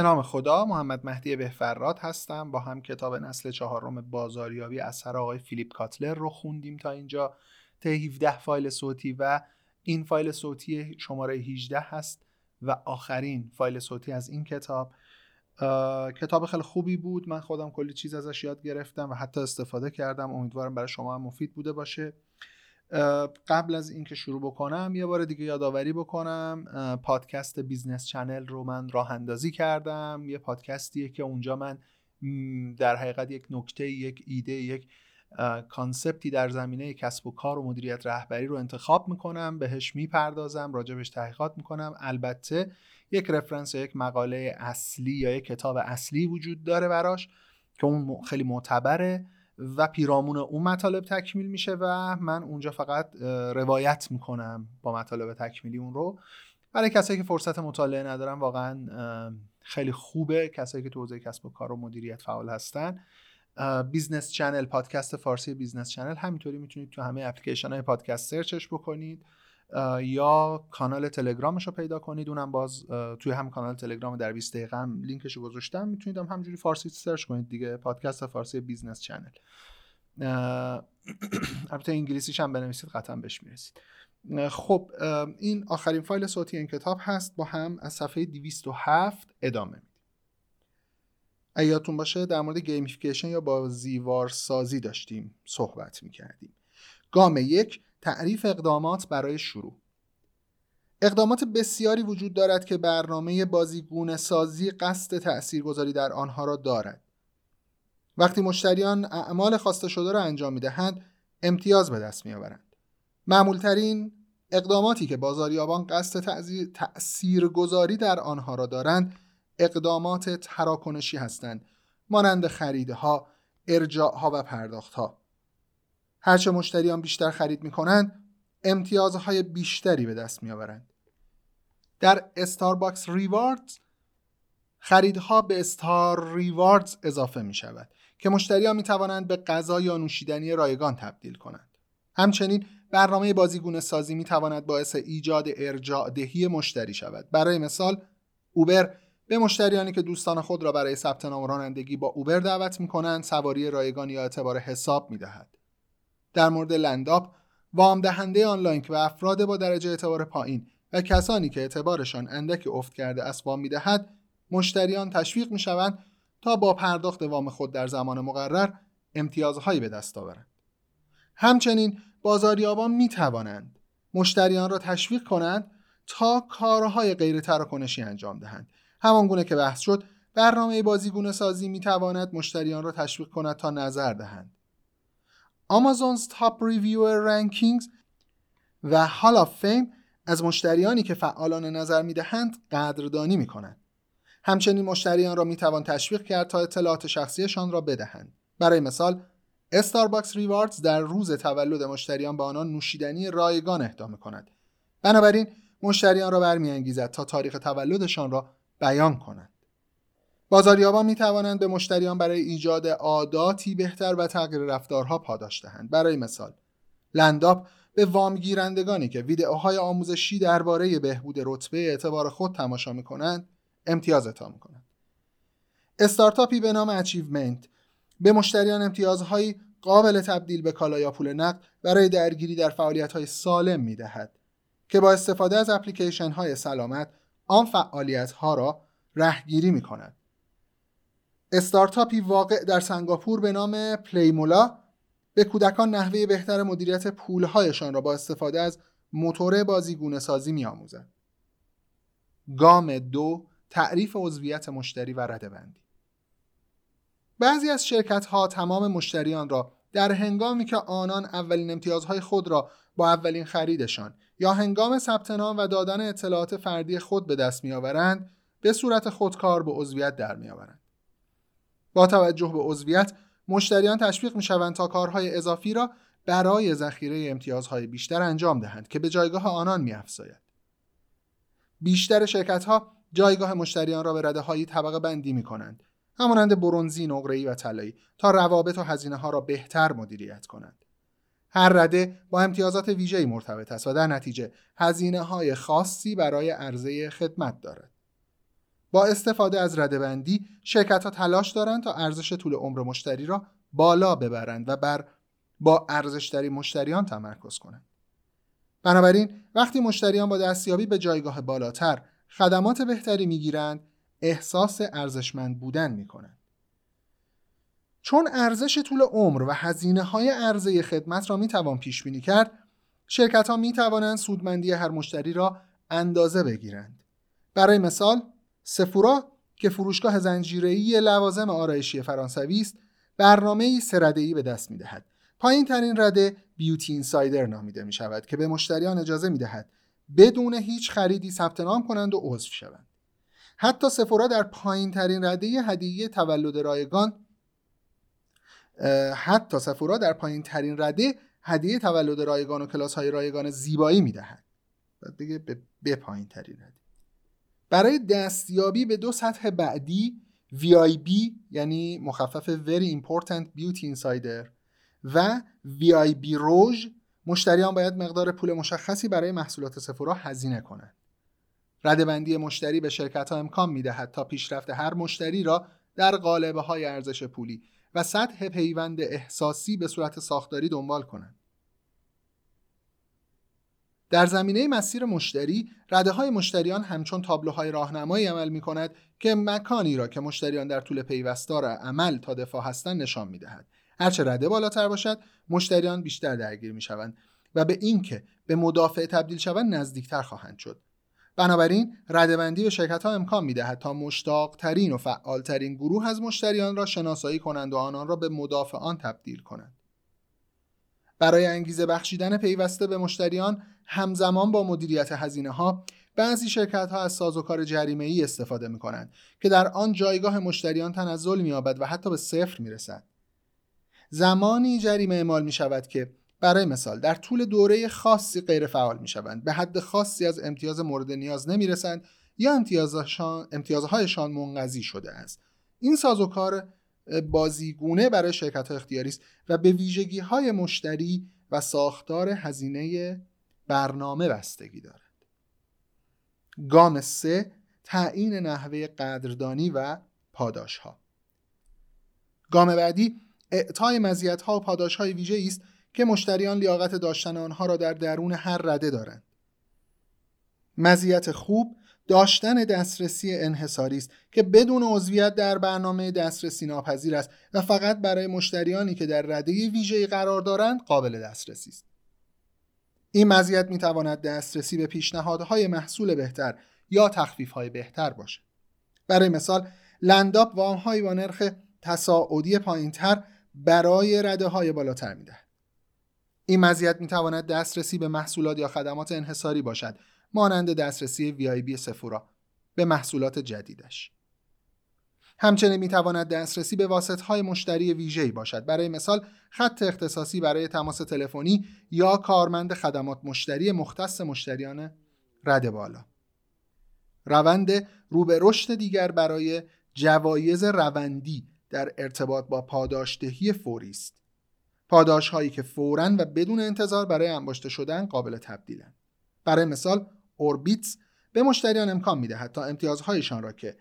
به نام خدا محمد مهدی بهفراد هستم. با هم کتاب نسل چهارم بازاریابی اثر آقای فیلیپ کاتلر رو خوندیم تا اینجا. تا 17 فایل صوتی و این فایل صوتی شماره 18 هست و آخرین فایل صوتی از این کتاب. کتاب خیلی خوبی بود. من خودم کلی چیز ازش یاد گرفتم و حتی استفاده کردم. امیدوارم برای شما هم مفید بوده باشه. قبل از اینکه شروع بکنم یه بار دیگه یادآوری بکنم پادکست Business Channel رو من راه اندازی کردم. یه پادکستیه که اونجا من در حقیقت یک نکته یک ایده یک concept ی در زمینه کسب و کار و مدیریت رهبری رو انتخاب می‌کنم بهش می‌پردازم راجبش تحقیقات می‌کنم. البته یک reference یک مقاله اصلی یا یک کتاب اصلی وجود داره براش که اون خیلی معتبره. و پیرامون اون مطالب تکمیل میشه و من اونجا فقط روایت می‌کنم با مطالب تکمیلی اون رو. برای کسایی که فرصت مطالعه ندارن واقعا خیلی خوبه کسایی که تو حوزه کسب و کار و مدیریت فعال هستن. Business Channel پادکست فارسی Business Channel همینطوری می‌تونید تو همه اپلیکیشن های پادکست search ش بکنید. یا کانال تلگرامش رو پیدا کنید. اونم باز توی هم کانال تلگرام در 20 دقیقه هم لینکش رو گذاشتم. می‌تونید هم همجوری فارسی search کنید دیگه. پادکست فارسی Business Channel. البته انگلیسیش هم بنویسید قطعا بهش می‌رسید. خب این آخرین فایل صوتی این کتاب هست. با هم از صفحه 207 ادامه میدیم. یادتون باشه در مورد gamification یا بازیوار سازی داشتیم صحبت می‌کردیم. گام یک تعریف اقدامات برای شروع. اقدامات بسیاری وجود دارد که برنامه بازیگونه سازی قصد تأثیرگذاری در آنها را دارد. وقتی مشتریان اعمال خواسته شده را انجام می‌دهند امتیاز به دست میآورند. معمولترین اقداماتی که بازاریابان قصد تأثیرگذاری در آنها را دارند اقدامات تراکنشی هستند مانند خریدها ارجاعها و پرداختها. هرچه مشتریان بیشتر خرید می کنند امتیازهای بیشتری به دست می آورند. در استارباکس ریواردز خریدها به استار ریواردز اضافه می شود که مشتریان می توانند به غذا یا نوشیدنی رایگان تبدیل کنند. همچنین برنامه بازیگونه سازی می تواند باعث ایجاد ارجاع دهی مشتری شود. برای مثال اوبر به مشتریانی که دوستان خود را برای ثبت نام رانندگی با اوبر دعوت می کنند سواری رایگان یا اعتبار حساب می دهد. در مورد لنداپ وام دهنده آنلاین که به افراد با درجه اعتبار پایین و کسانی که اعتبارشان اندکی افت کرده است وام می‌دهد مشتریان تشویق می‌شوند تا با پرداخت وام خود در زمان مقرر امتیازهایی به دست آورند. همچنین بازاریابان می توانند مشتریان را تشویق کنند تا کارهای غیر تراکنشی انجام دهند. همان که بحث شد برنامه بازیگونه سازی می تواند مشتریان را تشویق کند تا نظر دهند. Amazon's Top Reviewer Rankings و Hall of Fame از مشتریانی که فعالانه نظر می‌دهند قدردانی می کنند. همچنین مشتریان را می توان تشویق کرد تا اطلاعات شخصیشان را بدهند. برای مثال Starbucks Rewards در روز تولد مشتریان به آنان نوشیدنی رایگان اهدا می کند. بنابراین مشتریان را برمیانگیزد تا تاریخ تولدشان را بیان کنند. بازاریابان می توانند به مشتریان برای ایجاد عاداتی بهتر و تغییر رفتارها پاداش دهند. برای مثال LendUp به وامگیرندگانی که ویدئوهای آموزشی درباره بهبود رتبه اعتبار خود تماشا می کنند امتیاز اعطا می کنند استارتاپی به نام Achievemint به مشتریان امتیازهایی قابل تبدیل به کالا یا پول نقد برای درگیری در فعالیت های سالم می دهد که با استفاده از اپلیکیشن های سلامت آن فعالیت ها را رهگیری می کند استارتاپی واقع در سنگاپور به نام Playmoolah به کودکان نحوه بهتر مدیریت پولهایشان را با استفاده از موتور بازیگونه سازی می آموزد. گام دو تعریف عضویت مشتری و رده بندی بعضی از شرکت ها تمام مشتریان را در هنگامی که آنان اولین امتیازهای خود را با اولین خریدشان یا هنگام ثبت نام و دادن اطلاعات فردی خود به دست میآورند به صورت خودکار به عضویت در میآورند با توجه به عضویت مشتریان تشویق می شوند تا کارهای اضافی را برای ذخیره امتیازهای بیشتر انجام دهند که به جایگاه آنان می افزاید. بیشتر شرکت ها جایگاه مشتریان را به رده هایی طبقه بندی می کنند همانند برونزی، نقره‌ای و طلایی تا روابط و هزینه ها را بهتر مدیریت کنند. هر رده با امتیازات ویژه‌ای مرتبط است و در نتیجه هزینه های خاصی برای عرضه خدمت دارد. با استفاده از ردبندی شرکت ها تلاش دارند تا ارزش طول عمر مشتری را بالا ببرند و بر با ارزشتری مشتریان تمرکز کنند. بنابراین وقتی مشتریان با دستیابی به جایگاه بالاتر خدمات بهتری می‌گیرند احساس ارزشمند بودن می‌کنند. چون ارزش طول عمر و هزینه های عرضه خدمت را می‌توان پیش بینی کرد شرکت ها می توانند سودمندی هر مشتری را اندازه بگیرند. برای مثال سفورا که فروشگاه زنجیره‌ای لوازم آرایشی فرانسوی است برنامه سرده‌ای به دست می‌دهد. پایین ترین رده بیوتی اینسایدر نامیده می شود که به مشتریان اجازه می دهد بدون هیچ خریدی ثبت نام کنند و عضو شوند. حتی سفورا در پایین ترین رده هدیه تولد رایگان حتی سفورا در پایین ترین رده هدیه تولد رایگان و کلاس های رایگان زیبایی می‌دهد دیگه به پایین ترین رده برای دستیابی به دو سطح بعدی VIB یعنی مخفف Very Important Beauty Insider و VIB روژ مشتریان باید مقدار پول مشخصی برای محصولات سفورا هزینه کنند. ردبندی مشتری به شرکت ها امکان می دهد تا پیشرفت هر مشتری را در قالبه های ارزش پولی و سطح پیوند احساسی به صورت ساختاری دنبال کنند. در زمینه مسیر مشتری رده های مشتریان همچون تابلوهای راهنمایی عمل می کند که مکانی را که مشتریان در طول پیوستار عمل تا دفاع هستند نشان می دهد. هرچه رده بالاتر باشد مشتریان بیشتر درگیر می شوند و به اینکه به مدافع تبدیل شوند نزدیکتر خواهند شد. بنابراین ردبندی به شرکت ها امکان می دهد تا مشتاق ترین و فعال ترین گروه از مشتریان را شناسایی کنند و آنان را به مدافعان تبدیل کنند. برای انگیزه بخشیدن پیوسته به مشتریان همزمان با مدیریت هزینه ها بعضی شرکت ها از سازوکار جریمه ای استفاده می کنند که در آن جایگاه مشتریان تنزل می و حتی به صفر می رسد. زمانی جریمه اعمال می شود که برای مثال در طول دوره خاصی غیر فعال می شوند به حد خاصی از امتیاز مورد نیاز نمی رسند یا امتیازهایشان امتیازهایشان منقضی شده است این سازوکار بازیگونه برای شرکت ها اختیاری است و به ویژگی های مشتری و ساختار هزینه برنامه بستگی دارد. گام سه تعیین نحوه قدردانی و پاداش ها گام بعدی اعطای مزیت ها و پاداش های ویژه است که مشتریان لیاقت داشتن آنها را در درون هر رده دارند. مزیت خوب داشتن دسترسی انحصاری است که بدون عضویت در برنامه دسترسی ناپذیر است و فقط برای مشتریانی که در رده ویژه قرار دارند قابل دسترسی است این مزیت می تواند دسترسی به پیشنهادهای محصول بهتر یا تخفیف‌های بهتر باشد برای مثال لنداپ وامهایی با نرخ تصاعدی پایینتر برای رده های بالاتر می دهد. این مزیت می تواند دسترسی به محصولات یا خدمات انحصاری باشد مانند دسترسی وی سفورا به محصولات جدیدش. همچنین می تواند دسترسی به واسط های مشتری ویژه‌ای باشد. برای مثال خط اختصاصی برای تماس تلفنی یا کارمند خدمات مشتری مختص مشتریان رد بالا. روند رو به رشد دیگر برای جوایز روندی در ارتباط با پاداشدهی فوری است. پاداش هایی که فورا و بدون انتظار برای انباشته شدن قابل تبدیلند برای مثال Orbitz به مشتریان امکان می‌دهد تا امتیازهایشان را که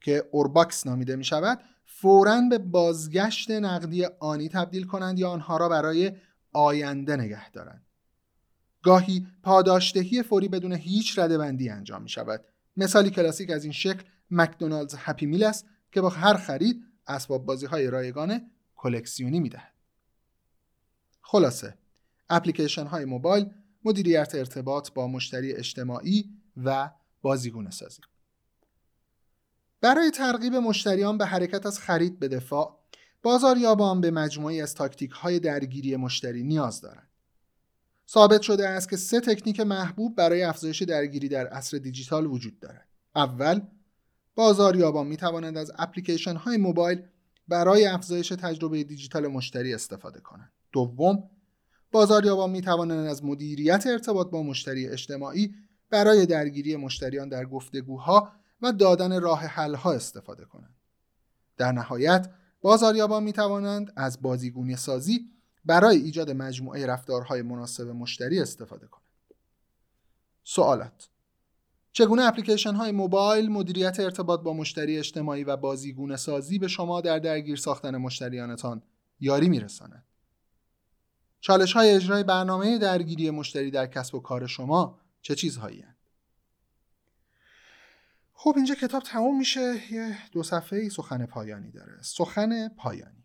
که Orbucks نامیده می شود فورا به بازگشت نقدی آنی تبدیل کنند یا آنها را برای آینده نگه دارند گاهی پاداشدهی فوری بدون هیچ رده بندی انجام می شود مثالی کلاسیک از این شکل مکدونالدز هپی میل است که با هر خرید اسباب بازی های رایگان کلکسیونی می دهد. خلاصه اپلیکیشن های موبایل مدیریت ارتباط با مشتری اجتماعی و بازیگونه سازی. برای ترغیب مشتریان به حرکت از خرید به دفاع بازاریابان به مجموعی از تاکتیک های درگیری مشتری نیاز دارند. ثابت شده است که سه تکنیک محبوب برای افزایش درگیری در عصر دیجیتال وجود دارد. اول بازاریابان می توانند از اپلیکیشن های موبایل برای افزایش تجربه دیجیتال مشتری استفاده کنند. دوم بازاریابان می توانند از مدیریت ارتباط با مشتری اجتماعی برای درگیری مشتریان در گفتگوها و دادن راه حلها استفاده کنند. در نهایت بازاریابان می توانند از بازیگونی سازی برای ایجاد مجموعه رفتارهای مناسب مشتری استفاده کنند. سوالات چگونه اپلیکیشن های موبایل مدیریت ارتباط با مشتری اجتماعی و بازیگونه سازی به شما در درگیر ساختن مشتریانتان یاری میرساند چالش های اجرای برنامه درگیری مشتری در کسب و کار شما چه چیزهایی هست؟ خب اینجا کتاب تموم میشه یه دو صفحه سخن پایانی داره سخن پایانی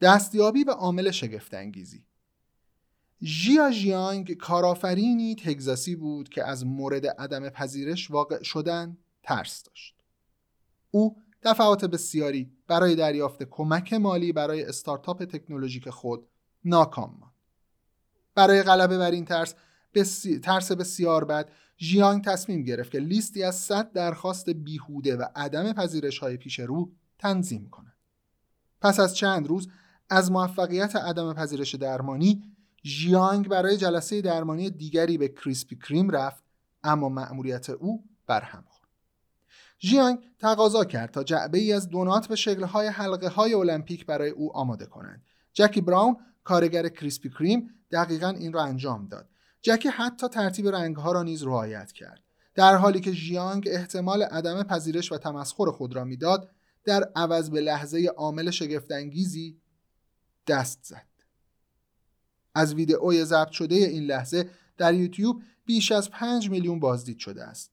دستیابی به عامل شگفت انگیزی ژیا ژیانگ کارآفرینی تگزاسی بود که از مورد عدم پذیرش واقع شدن ترس داشت. او دفعات بسیاری برای دریافت کمک مالی برای استارتاپ تکنولوژیک خود ناکام ماند. برای غلبه بر این ترس بسی... ترس بسیار بد ژیانگ تصمیم گرفت که لیستی از 100 درخواست بیهوده و عدم پذیرش های پیش رو تنظیم کند. پس از چند روز از موفقیت عدم پذیرش درمانی ژیانگ برای جلسه درمانی دیگری به کریسپی کریم رفت اما مأموریت او برهم خورد. ژیانگ تقاضا کرد تا جعبه ای از دونات به شکلهای حلقه های المپیک برای او آماده کنند. جکی براون کارگر کریسپی کریم دقیقا این را انجام داد. جکی حتی ترتیب رنگها را نیز رعایت کرد. در حالی که ژیانگ احتمال عدم پذیرش و تمسخر خود را می‌داد، در عوض به لحظه عامل شگفتانگیزی دست زد. از ویدئوی ضبط شده این لحظه در یوتیوب بیش از 5 میلیون بازدید شده است.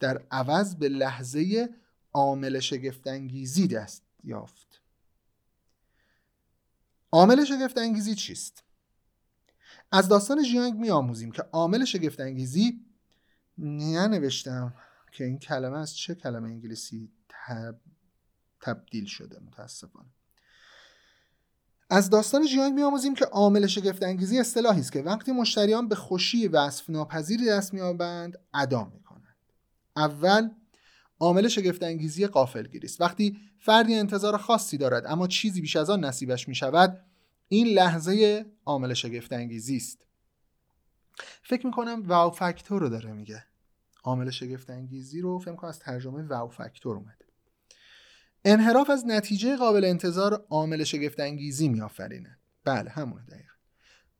در عوض به لحظه عامل شگفتانگیزی دست یافت. عامل شگفتانگیزی چیست؟ از داستان ژیانگ میآموزیم که عامل شگفتانگیزی ننوشتم که این کلمه از چه کلمه انگلیسی تبدیل شده متاسفانه از داستان ژیانگ میآموزیم که عامل شگفت انگیزی اصطلاحی است که وقتی مشتریان به خوشی وصف ناپذیری دست مییابند ادا می‌کنند اول عامل شگفت انگیزی قافلگیری است. وقتی فردی انتظار خاصی دارد اما چیزی بیش از آن نصیبش می شود این لحظه عامل شگفت انگیزی است. فکر می‌کنم واو فاکتور رو داره میگه. عامل شگفت انگیزی رو فکر کنم از ترجمه واو فاکتور اومده. انحراف از نتیجه قابل انتظار عامل شگفت انگیزی میآفرینه. بله همونه دقیق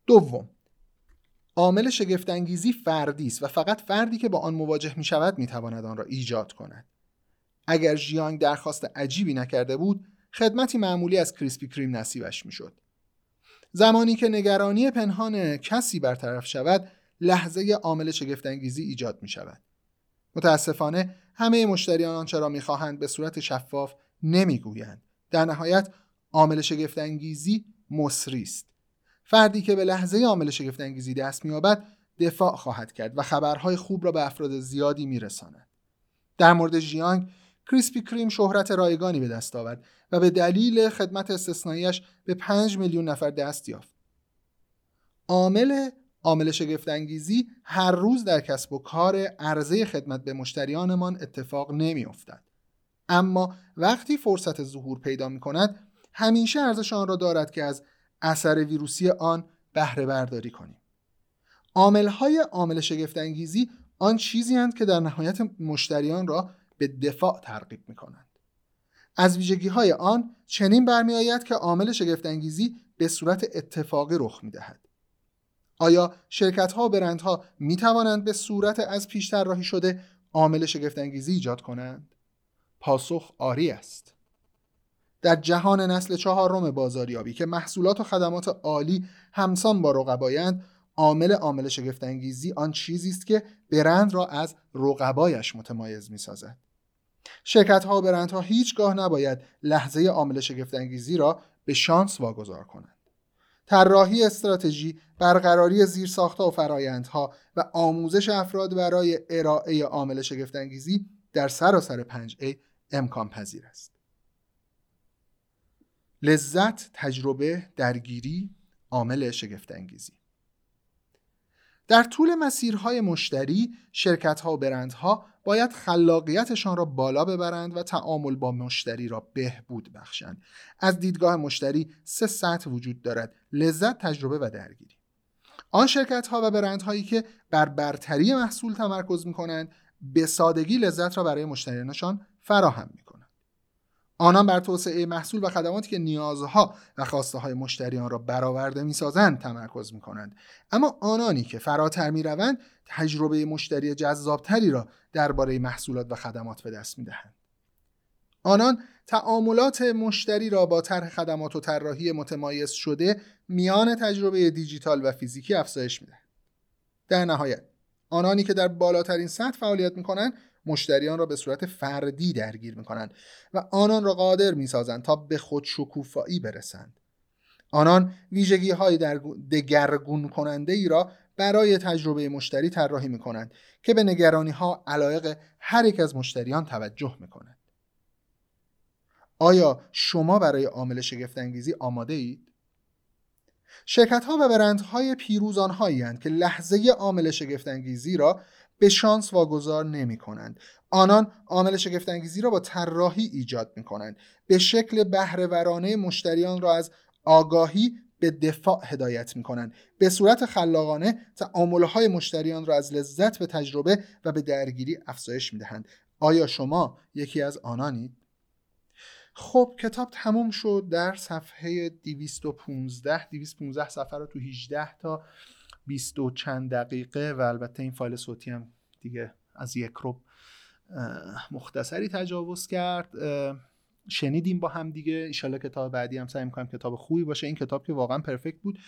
دوم عامل شگفت انگیزی فردی است و فقط فردی که با آن مواجه می شود می تواند آن را ایجاد کند. اگر ژیانگ درخواست عجیبی نکرده بود خدمتی معمولی از کریسپی کریم نصیبش می‌شد. زمانی که نگرانی پنهان کسی برطرف شود لحظه عامل شگفت انگیزی ایجاد می شود متاسفانه همه مشتریان آنچه را می‌خواهند به صورت شفاف نمی‌گویند. در نهایت عامل شگفت انگیزی مصری است. فردی که به لحظه عامل شگفت انگیزی دست مییابد دفاع خواهد کرد و خبرهای خوب را به افراد زیادی میرساند در مورد ژیانگ کریسپی کریم شهرت رایگانی به دست آورد و به دلیل خدمت استثنائیش به 5 میلیون نفر دست یافت عامل عامل شگفت انگیزی هر روز در کسب و کار عرضه خدمت به مشتریانمان اتفاق نمی افتد. اما وقتی فرصت ظهور پیدا می کند همیشه ارزش آن را دارد که از اثر ویروسی آن بهره برداری کنیم. عامل های عامل شگفت انگیزی آن چیزی هستند که در نهایت مشتریان را به دفاع ترغیب می کنند. از ویژگی های آن چنین برمی آید که عامل شگفت انگیزی به صورت اتفاقی رخ می دهد. آیا شرکت ها و برند ها می توانند به صورت از پیش راهی شده عامل شگفت انگیزی ایجاد کنند؟ پاسخ آری است. در جهان نسل چهارم بازاریابی که محصولات و خدمات عالی همسان با رقبایند عامل عامل شگفت انگیزی آن چیزی است که برند را از رقبایش متمایز می سازد. شرکت ها و برندها هیچگاه نباید لحظه عامل شگفت انگیزی را به شانس واگذار کنند. طراحی استراتژی، برقراری زیرساختها و فرایندها و آموزش افراد برای ارائه عامل شگفتانگیزی در سراسر 5A امکان پذیر است. لذت، تجربه، درگیری، عامل شگفتانگیزی در طول مسیرهای مشتری، شرکتها و برندها باید خلاقیتشان را بالا ببرند و تعامل با مشتری را بهبود بخشند. از دیدگاه مشتری سه سطح وجود دارد: لذت، تجربه و درگیری. آن شرکت ها و برندهایی که بر برتری محصول تمرکز می کنند به سادگی لذت را برای مشتریانشان فراهم می. آنان بر توسعه محصول و خدماتی که نیازها و خواسته های مشتریان را برآورده می‌سازند تمرکز می کنند اما آنانی که فراتر می روند تجربه مشتری جذابتری را درباره محصولات و خدمات به دست می دهند. آنان تعاملات مشتری را با طرح خدمات و طراحی متمایز شده میان تجربه دیجیتال و فیزیکی افزایش می‌دهند. در نهایت آنانی که در بالاترین سطح فعالیت می کنند مشتریان را به صورت فردی درگیر می کنند و آنان را قادر می سازند تا به خود شکوفایی برسند. آنان ویژگی های دگرگون کننده ای را برای تجربه مشتری طراحی می کنند که به نگرانی ها علایق هر یک از مشتریان توجه می کنند. آیا شما برای عامل شگفتانگیزی آماده اید؟ شرکت ها و برندهای پیروز آنهایی که لحظه عامل شگفتانگیزی را به شانس واگذار نمی کنند. آنان عامل شگفتانگیزی را با طراحی ایجاد می کنند. به شکل بهرهورانه مشتریان را از آگاهی به دفاع هدایت می کنند. به صورت خلاقانه های مشتریان را از لذت به تجربه و به درگیری افزایش می دهند. آیا شما یکی از آنانید؟ خب کتاب تموم شد در صفحه 215 215 صفحه رو تو 18 تا 20 و چند دقیقه و البته این فایل صوتی هم دیگه از یک رو مختصری تجاوز کرد. شنیدیم با هم دیگه. ایشالا کتاب بعدی هم سعی می‌کنم کتاب خوبی باشه. این کتاب که واقعا پرفکت بود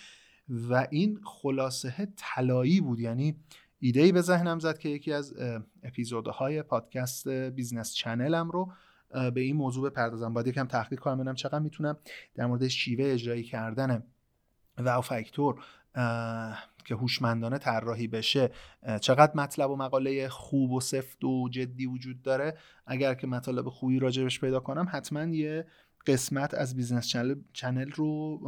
و این خلاصه طلایی بود. یعنی ایده ای به ذهنم زد که یکی از اپیزودهای پادکست Business Channel م رو به این موضوع بپردازم. باید یکم تحقیق کنم ببینم چقدر می‌تونم در مورد شیوه اجرایی کردن و فاکتور که هوشمندانه طراحی بشه چقدر مطلب و مقاله خوب و سفت و جدی وجود داره؟ اگر که مطالب خوبی راجبش پیدا کنم حتما یه قسمت از Business Channel رو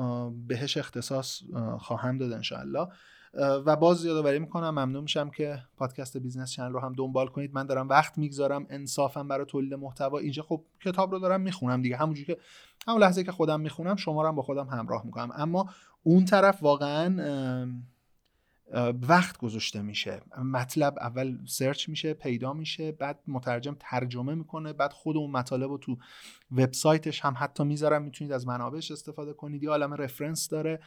بهش اختصاص خواهم داد انشاءالله. و باز یادآوری می‌کنم ممنون میشم که پادکست Business Channel رو هم دنبال کنید. من دارم وقت می‌گذارم انصافا برای تولید محتوا. اینجا خب کتاب رو دارم می‌خونم دیگه. همونجوری که همون لحظه که خودم می‌خونم شما رو هم با خودم همراه می‌کنم. اما اون طرف واقعا وقت گذاشته میشه. مطلب اول search میشه پیدا میشه بعد مترجم ترجمه می‌کنه بعد خود اون مطالب رو تو وبسایتش هم حتی می‌ذارم می‌تونید از منابعش استفاده کنید. یه عالم رفرنس داره.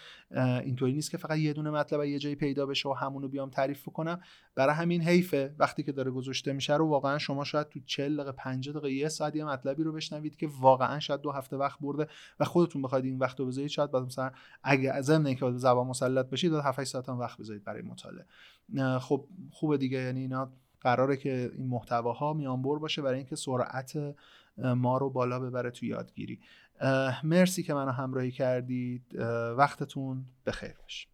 اینطوری نیست که فقط یه دونه مطلب یه جایی پیدا بشه و همونو بیام تعریف کنم برای همین حیفه. وقتی که داره گذاشته میشه رو واقعا شما شاید تو 40 دقیقه 50 دقیقه یه ساعت یه مطلبی رو بشنوید که واقعا شاید دو هفته وقت برده و خودتون بخواید این وقت رو بذارید. شاید مثلا اگه از اینکه زبان مسلط بشید 7 ساعت هم وقت بذارید. برای مطالعه. خب خوبه دیگه یعنی اینا قراره که این محتواها میانبر باشه برای اینکه سرعت ما رو بالا ببره تو یادگیری. مرسی که منو همراهی کردید. وقتتون بخیر باشه.